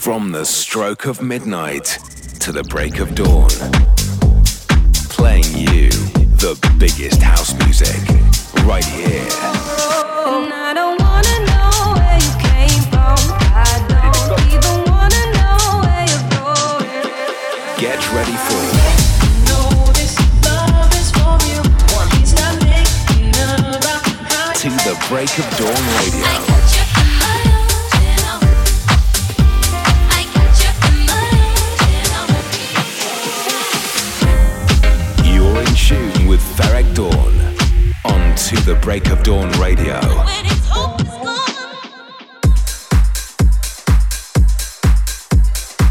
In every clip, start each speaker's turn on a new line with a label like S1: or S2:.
S1: From the stroke of midnight to the break of dawn. Playing you the biggest house music right here.
S2: And I don't wanna know where you came from. I don't even wanna know where you're going.
S1: Get ready for to the break of dawn radio. Tune Dawn on To the Break of Dawn radio.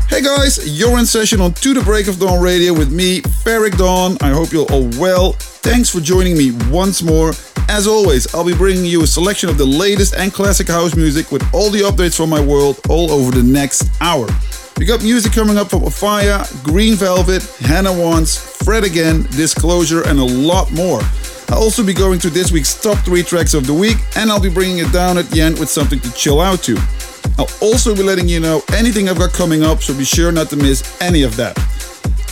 S3: Hey guys, you're in session on To the Break of Dawn radio with me, Ferreck Dawn. I hope you're all well. Thanks for joining me once more. As always, I'll be bringing you a selection of the latest and classic house music with all the updates from my world all over the next hour. We got music coming up from OFFAIAH, Green Velvet, Hannah Wants, Again, Disclosure, and a lot more. I'll also be going through this week's top three tracks of the week, and I'll be bringing it down at the end with something to chill out to. I'll also be letting you know anything I've got coming up, so be sure not to miss any of that.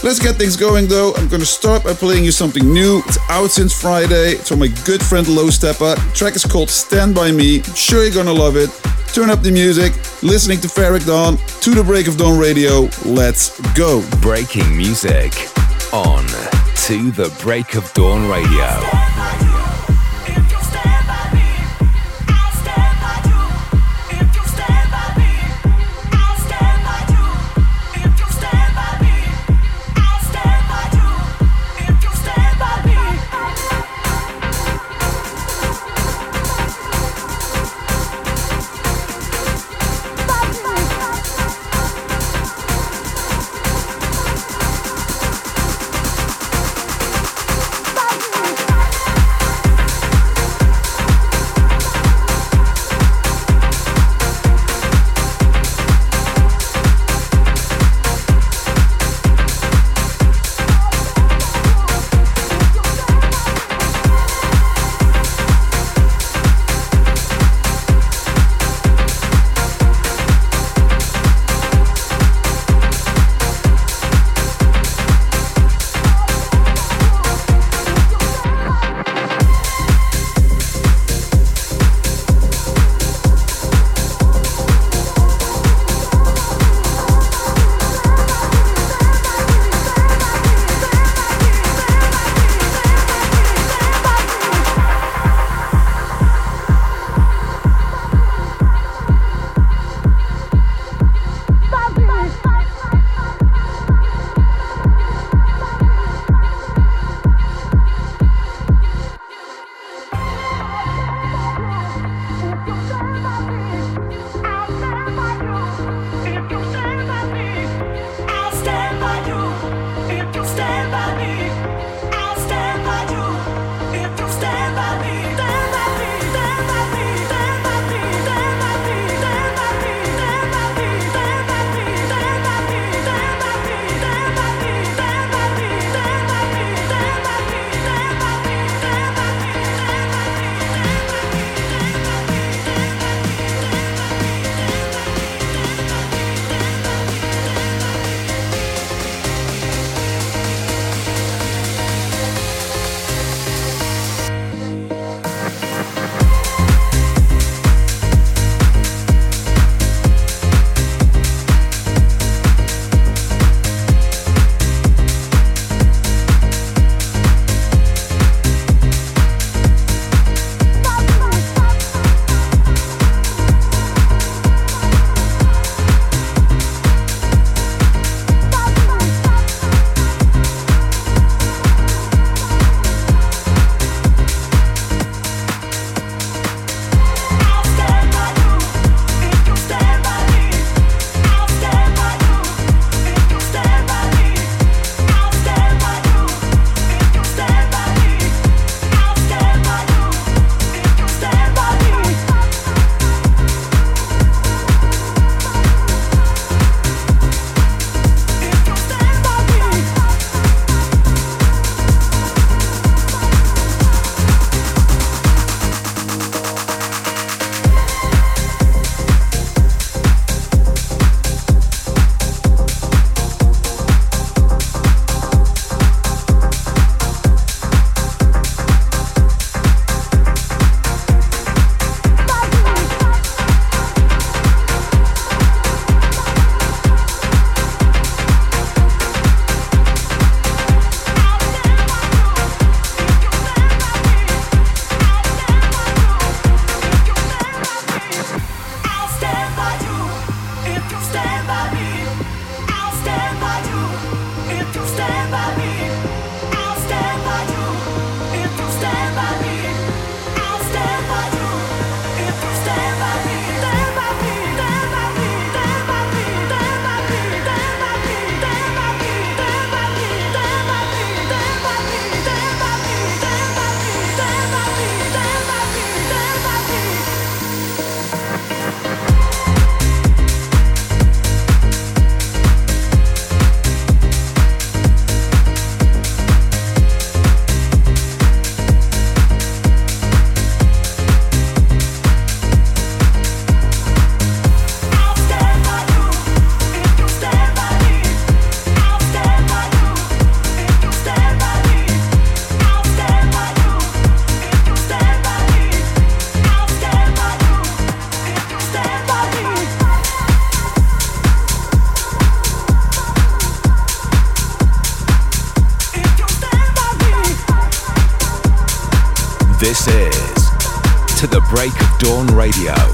S3: Let's get things going though. I'm gonna start by playing you something new. It's out since Friday. It's from my good friend Low Steppa. The track is called Stand By Me. I'm sure you're gonna love it. Turn up the music, listening to Ferreck Dawn, to the Break of Dawn radio. Let's go.
S1: Breaking music on To the Break of Dawn radio. Dawn Radio.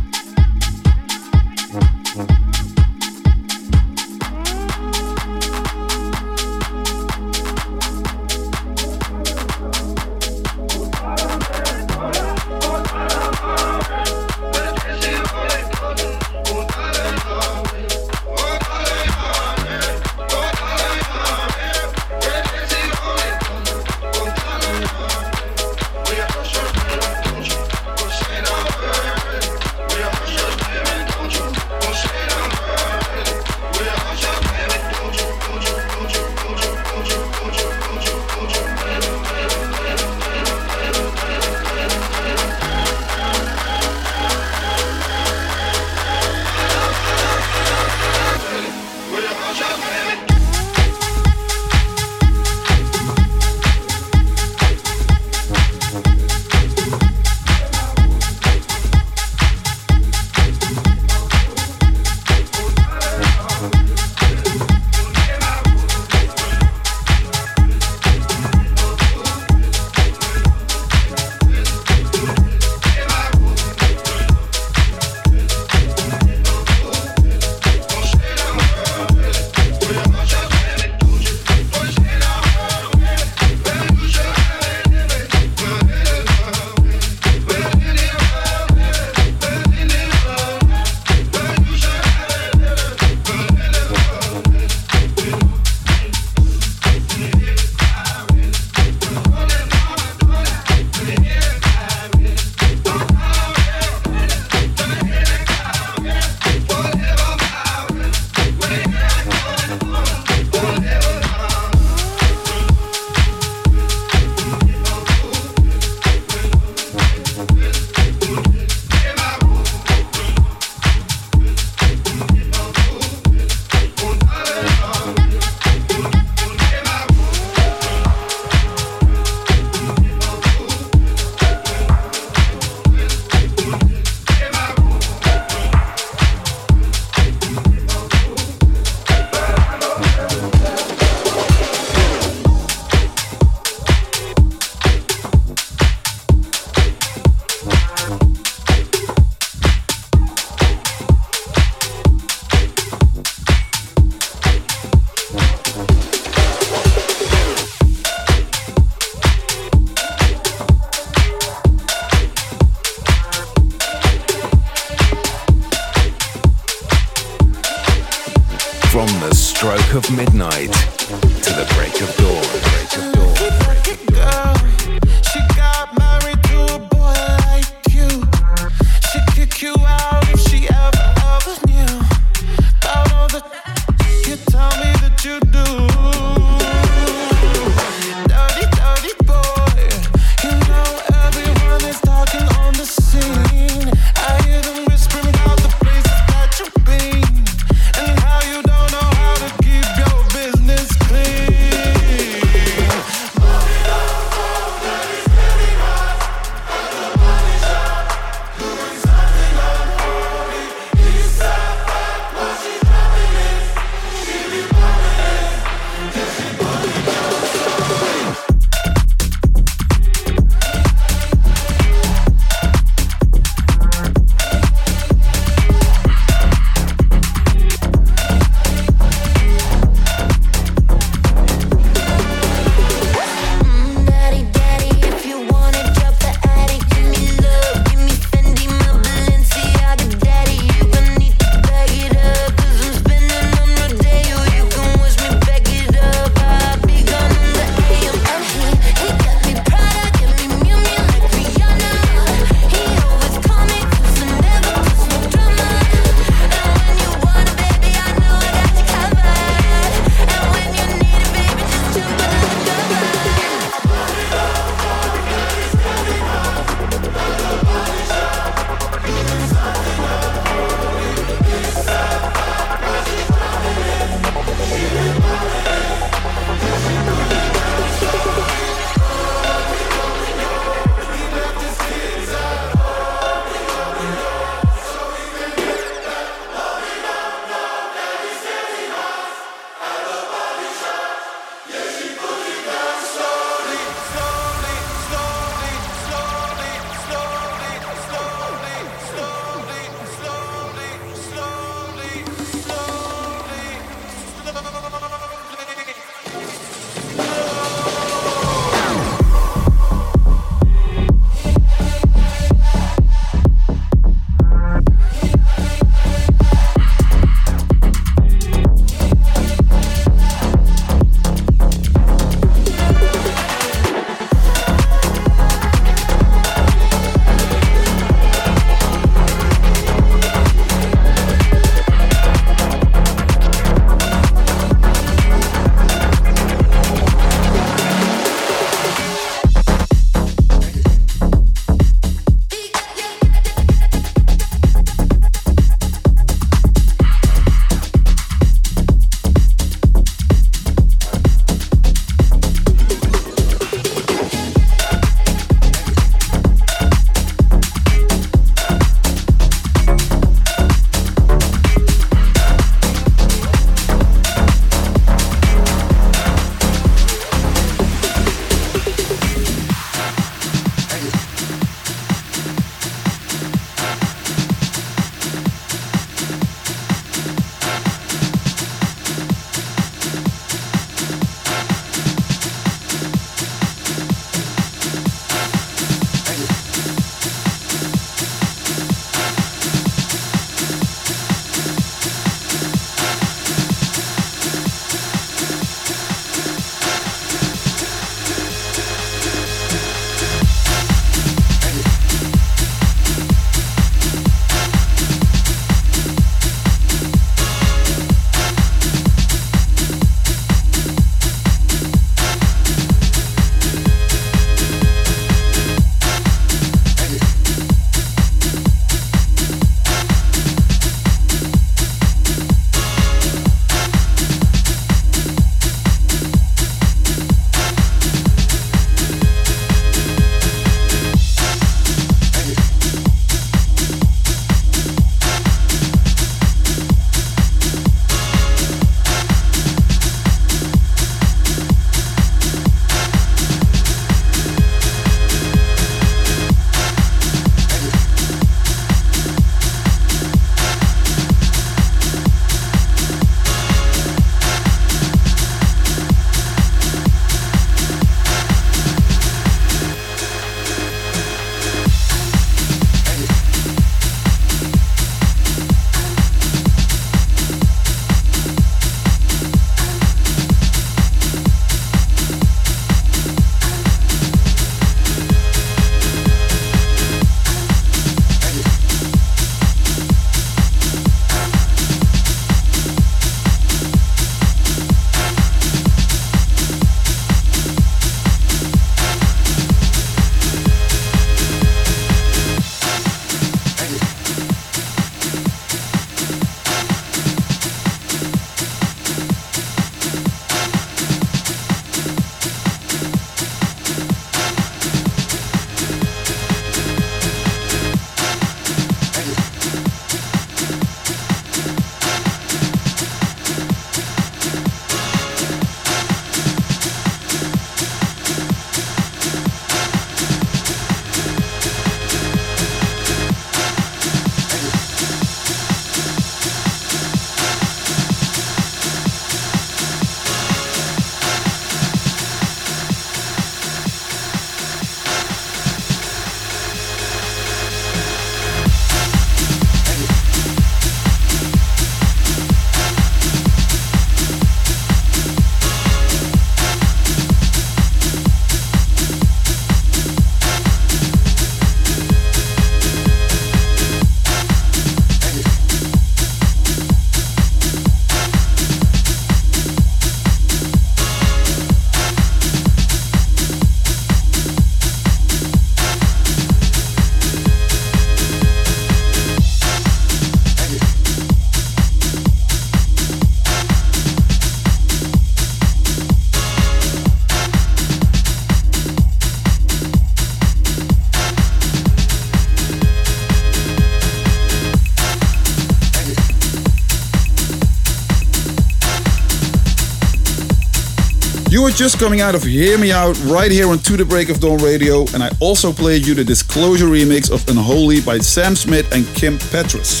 S3: Just coming out of Hear Me Out right here on To The Break of Dawn Radio, and I also played you the Disclosure remix of Unholy by Sam Smith and Kim Petras.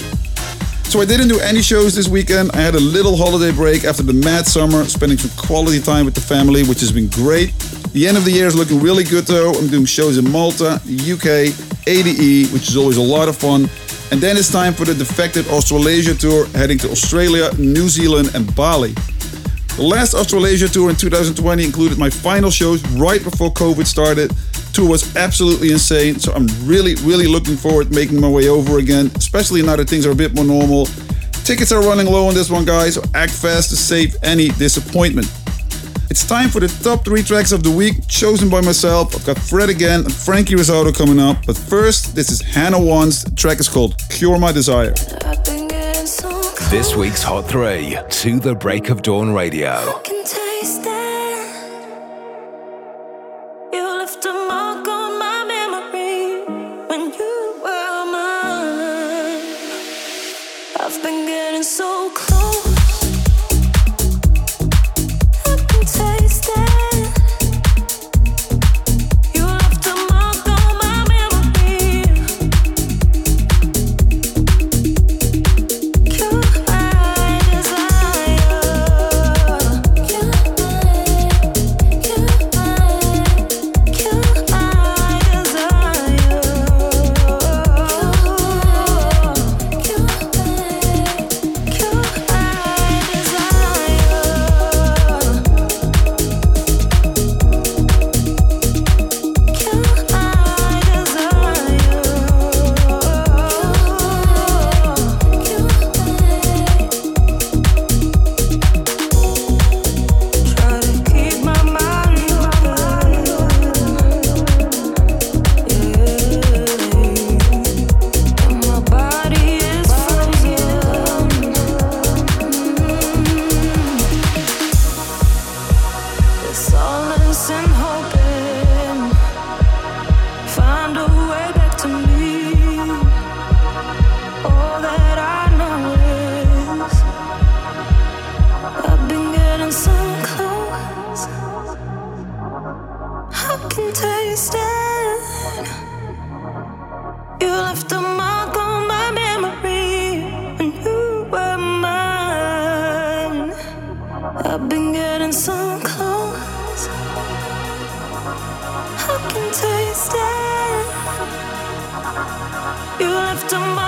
S3: So I didn't do any shows this weekend. I had a little holiday break after the mad summer, spending some quality time with the family, which has been great. The end of the year is looking really good though. I'm doing shows in Malta, UK, ADE, which is always a lot of fun. And then it's time for the Defected Australasia tour, heading to Australia, New Zealand, and Bali. Last Australasia tour in 2020 included my final shows right before COVID started. tour was absolutely insane, so I'm really, really looking forward to making my way over again, especially now that things are a bit more normal. Tickets are running low on this one, guys, so act fast to save any disappointment. It's time for the top three tracks of the week, chosen by myself. I've got Fred again and Franky Rizardo coming up, but first, this is Hannah Wants. The track is called Cure My Desire.
S1: This week's Hot 3 to the Break of Dawn Radio.
S4: You left on my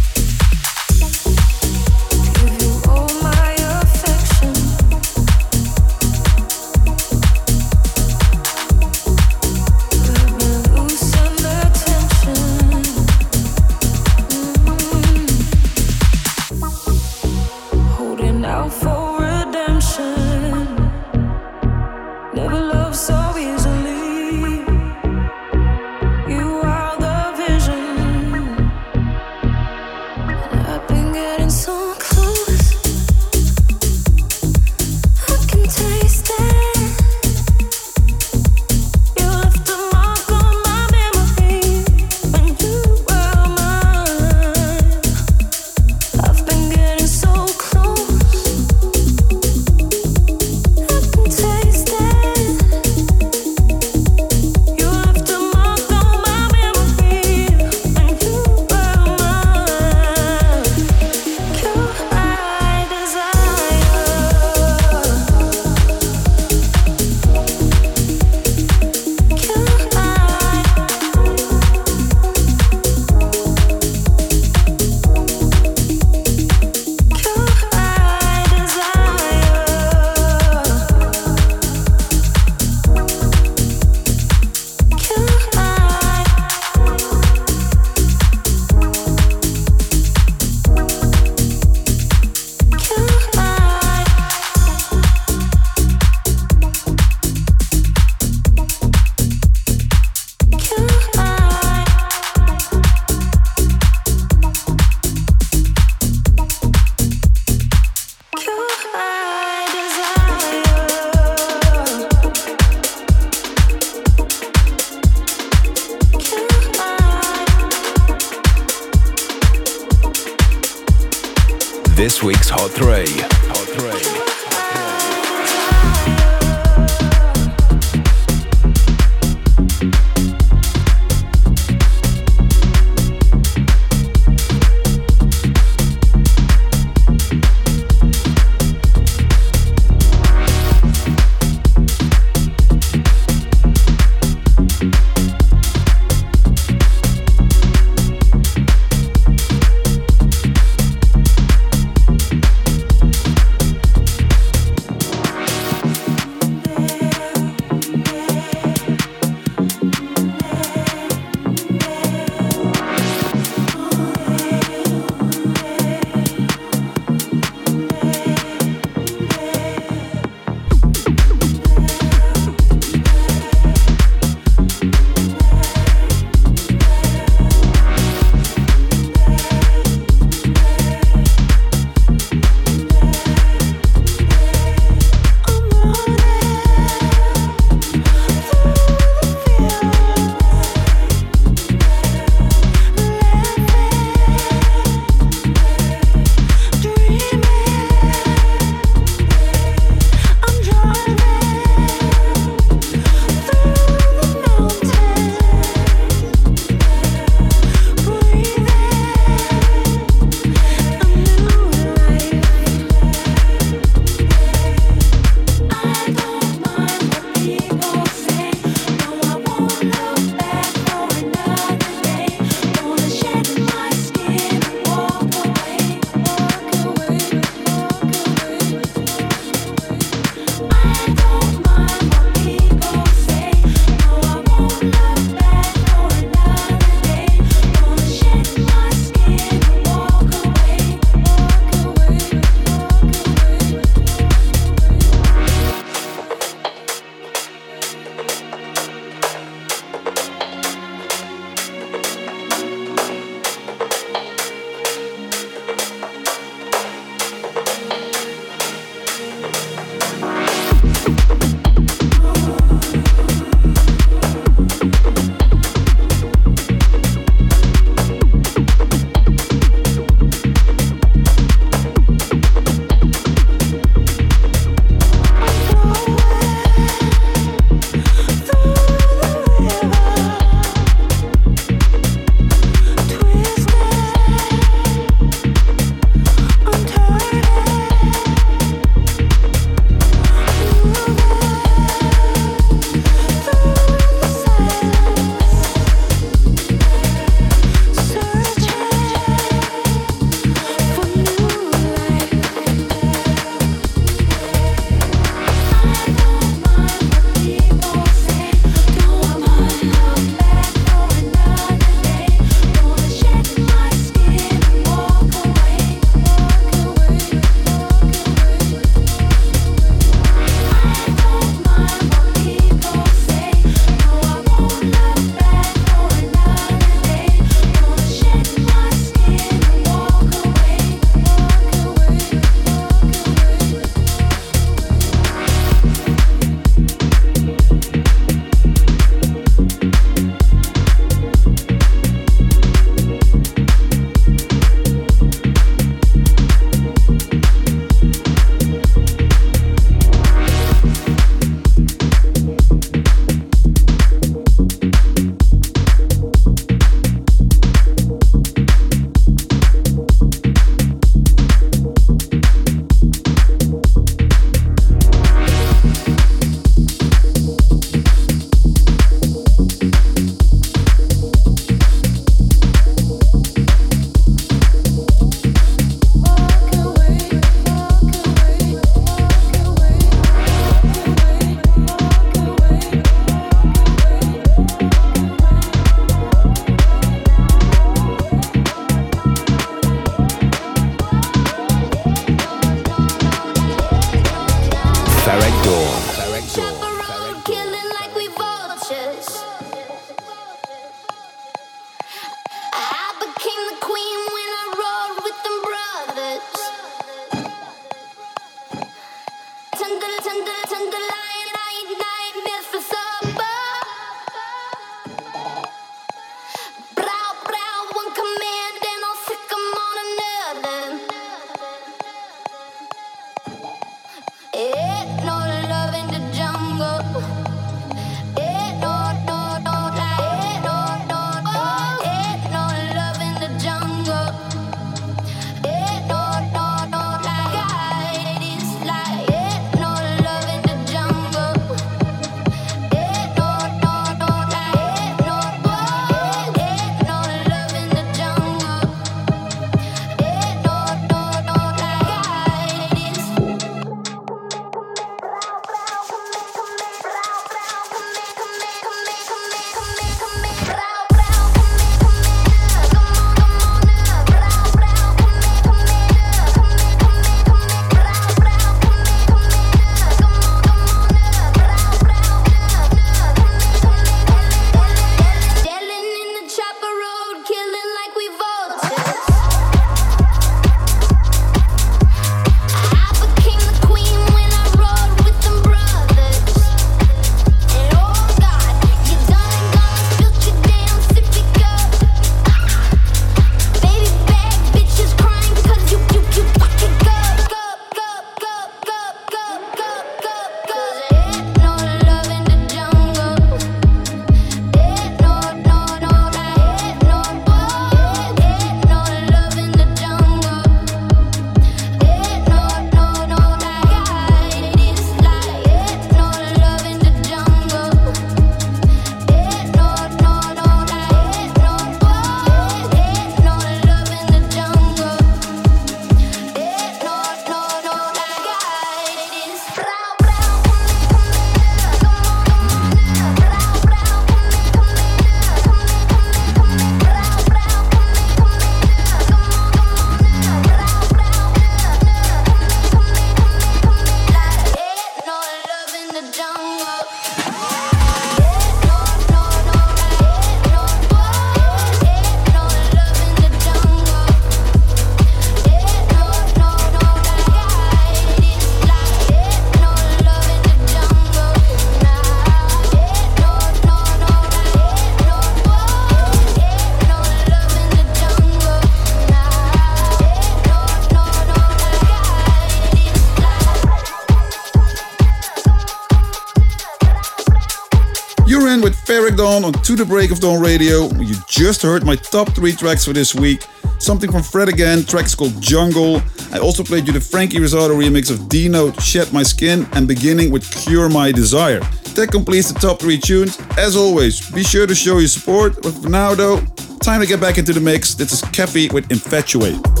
S3: Ferreck Dawn on To The Break of Dawn Radio. You just heard my top three tracks for this week. Something from Fred again, tracks called Jungle. I also played you the Franky Rizardo remix of D-Note, Shed My Skin, and beginning with Cure My Desire. That completes the top three tunes. As always, be sure to show your support. But for now though, time to get back into the mix. This is Keffi with Infatuate.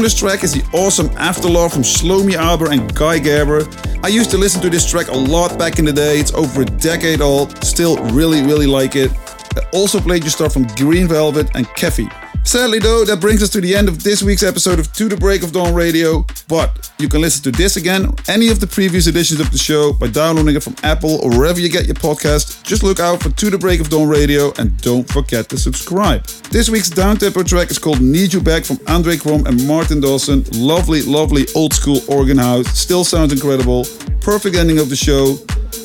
S3: Timeless track is the awesome Afterlove from Shlomi Aber and Guy Gerber. I used to listen to this track a lot back in the day. It's over a decade old. Still really, really like it. I also played you stuff from Green Velvet and Keffi. Sadly, though, that brings us to the end of this week's episode of To the Break of Dawn Radio. But you can listen to this again, any of the previous editions of the show, by downloading it from Apple or wherever you get your podcast. Just look out for To the Break of Dawn Radio and don't forget to subscribe. This week's downtempo track is called Need You Back from Andre Crom and Martin Dawson. Lovely, lovely old school organ house. Still sounds incredible. Perfect ending of the show.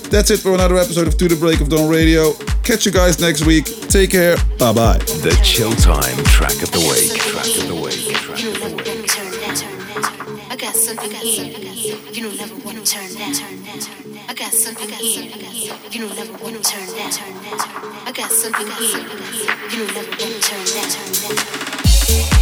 S3: That's it for another episode of To the Break of Dawn Radio. Catch you guys next week. Take care. Bye bye.
S1: The Chill Time track of the week. Track of the week.
S5: Don't never wanna turn down. I got something here. You don't never wanna turn down. I got something here. You don't never wanna turn down.